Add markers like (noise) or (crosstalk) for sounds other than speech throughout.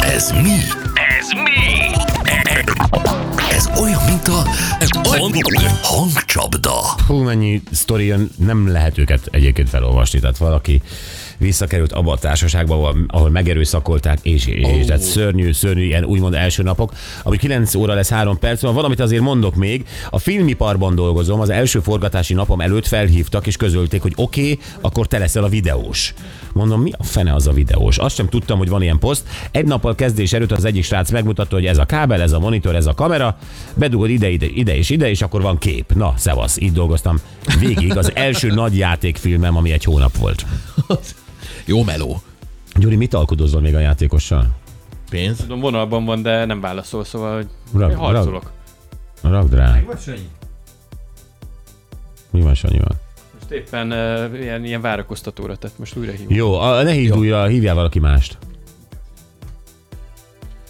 Ez mi? Ez mi? Ez olyan, mint a hangcsapda. Hú, mennyi sztori jön, nem lehet őket egyébként felolvasni. Tehát valaki visszakerült abba a társaságba, ahol, megerőszakolták, és, és oh. tehát szörnyű, szörnyű, ilyen úgymond első napok, ami 9 óra lesz 3 perc, van valamit azért mondok még, a filmiparban dolgozom, az első forgatási napom előtt felhívtak, és közölték, hogy oké, okay, akkor te leszel a videós. Mondom, mi a fene az a videós? Azt sem tudtam, hogy van ilyen poszt. Egy nappal kezdés előtt az egyik srác megmutatta, hogy ez a kábel, ez a monitor, ez a kamera, bedugod ide, ide, ide és ide, és akkor van kép. Na, szevasz, így dolgoztam végig. Az első nagy játékfilmem, ami egy hónap volt. (laughs) Jó meló. Gyuri, mit alkudozol még a játékossal? Pénz? Tudom, vonalban van, de nem válaszol, szóval hogy Rag- én harcolok. Rakd rá. Mi van Sanyival? Most éppen uh, ilyen, ilyen várakoztatóra tett, most újra hívom. Jó, a, ne hívd újra, hívjál valaki mást.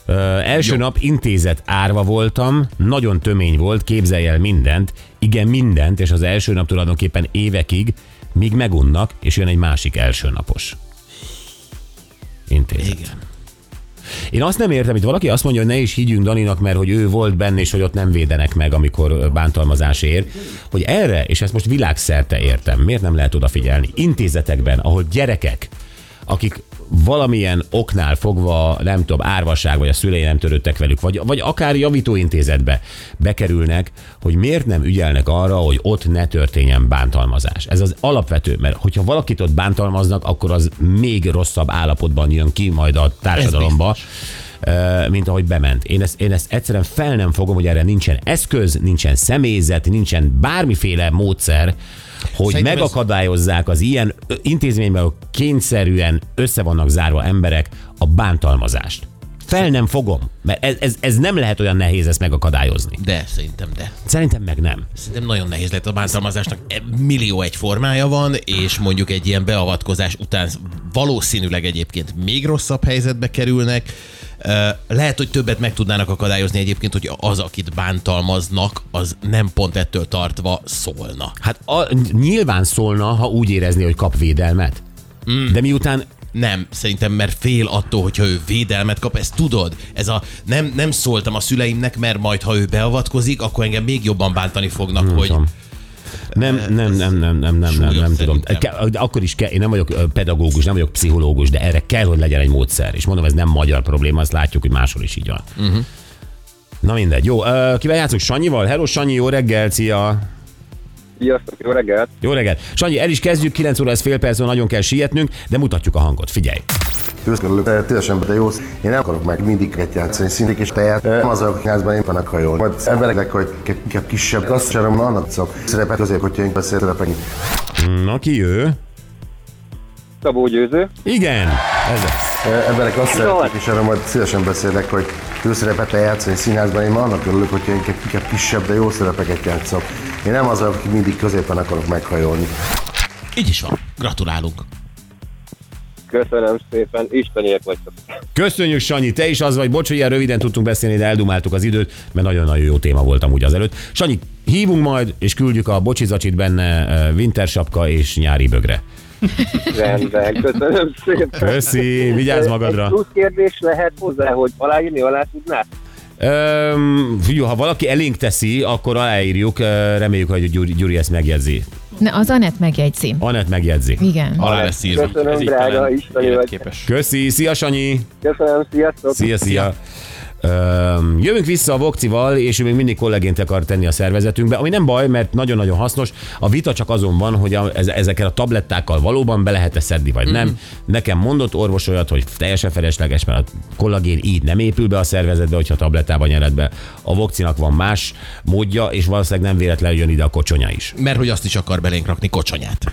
Ö, első Jó. nap intézet árva voltam, nagyon tömény volt, képzelj el mindent, igen mindent, és az első nap tulajdonképpen évekig, míg megunnak, és jön egy másik első napos. Intézet. Igen. Én azt nem értem, hogy valaki azt mondja, hogy ne is higgyünk Daninak, mert hogy ő volt benne, és hogy ott nem védenek meg, amikor bántalmazás ér, hogy erre, és ezt most világszerte értem, miért nem lehet odafigyelni? Intézetekben, ahol gyerekek, akik valamilyen oknál fogva, nem tudom, árvasság, vagy a szülei nem törődtek velük, vagy, vagy akár javítóintézetbe bekerülnek, hogy miért nem ügyelnek arra, hogy ott ne történjen bántalmazás. Ez az alapvető, mert hogyha valakit ott bántalmaznak, akkor az még rosszabb állapotban jön ki majd a társadalomba ö, mint ahogy bement. Én ezt, én ezt egyszerűen fel nem fogom, hogy erre nincsen eszköz, nincsen személyzet, nincsen bármiféle módszer, hogy Szerintem megakadályozzák az ilyen intézményben, ahol kényszerűen össze vannak zárva emberek a bántalmazást. Fel nem fogom, mert ez, ez, ez nem lehet olyan nehéz ezt megakadályozni. De, szerintem de. Szerintem meg nem. Szerintem nagyon nehéz lett a bántalmazásnak. E, Millió egy formája van, és mondjuk egy ilyen beavatkozás után valószínűleg egyébként még rosszabb helyzetbe kerülnek. Lehet, hogy többet meg tudnának akadályozni egyébként, hogy az, akit bántalmaznak, az nem pont ettől tartva szólna. Hát a, nyilván szólna, ha úgy érezni, hogy kap védelmet. Mm. De miután Nem, szerintem, mert fél attól, hogyha ő védelmet kap, ezt tudod. Ez a nem, nem szóltam a szüleimnek, mert majd, ha ő beavatkozik, akkor engem még jobban bántani fognak, hogy tudom. Nem, nem, nem, nem, nem, nem, nem, nem tudom. Akkor is kell, én nem vagyok pedagógus, nem vagyok pszichológus, de erre kell, hogy legyen egy módszer. És mondom, ez nem magyar probléma, azt látjuk, hogy máshol is így van. Uh-huh. Na mindegy. Jó, kivel játszunk? Sanyival? Hello, Sanyi, jó reggel, szia! Sziasztok, jó reggelt! Jó reggelt. Sanyi, el is kezdjük, 9 óra, ez fél perc, van, nagyon kell sietnünk, de mutatjuk a hangot, figyelj. Őszgörülök, teljesen de jó. Én nem akarok meg mindig egy játszani szintik és tejet. Nem az a házban én vannak hajón. Majd embereknek, hogy inkább kisebb, azt sem annak szok. Szerepet azért, hogyha én beszél szerepek. Na, ki ő? Szabó Győző. Igen, ez az. Emberek azt szeretik, és erről majd szívesen beszélek, hogy főszerepet játszani színházban. Én már annak örülök, hogyha inkább kisebb, de jó szerepeket játszok. Én nem az, aki mindig középen akarok meghajolni. így is van. Gratulálunk. Köszönöm szépen, isteniek vagytok. Köszönjük, Sanyi, te is az vagy. Bocs, hogy ilyen röviden tudtunk beszélni, de eldumáltuk az időt, mert nagyon-nagyon jó téma voltam úgy azelőtt. Sanyi, hívunk majd, és küldjük a bocsizacsit benne ö, wintersapka és nyári bögre. Rendben, köszönöm szépen. Köszi, vigyázz magadra. Egy plusz kérdés lehet hozzá, hogy aláírni alá tudnál? Öm, figyelj, ha valaki elénk teszi, akkor aláírjuk, reméljük, hogy Gyuri, Gyuri ezt megjegyzi. Ne, az Anett megjegyzi. Anett megjegyzi. Igen. Alá lesz írva. Köszönöm, Ez drága, életképes. Köszi, szia Sanyi! Köszönöm, sziasztok! Szia, szia! Öm, jövünk vissza a Vokcival, és ő még mindig kollégént akar tenni a szervezetünkbe, ami nem baj, mert nagyon-nagyon hasznos. A vita csak azon van, hogy a, ez, ezekkel a tablettákkal valóban be lehet-e szedni, vagy nem. Nekem mondott orvos olyat, hogy teljesen felesleges, mert a kollagén így nem épül be a szervezetbe, hogyha tablettában nyered be. A Vokcinak van más módja, és valószínűleg nem véletlenül jön ide a kocsonya is. Mert hogy azt is akar belénk rakni kocsonyát.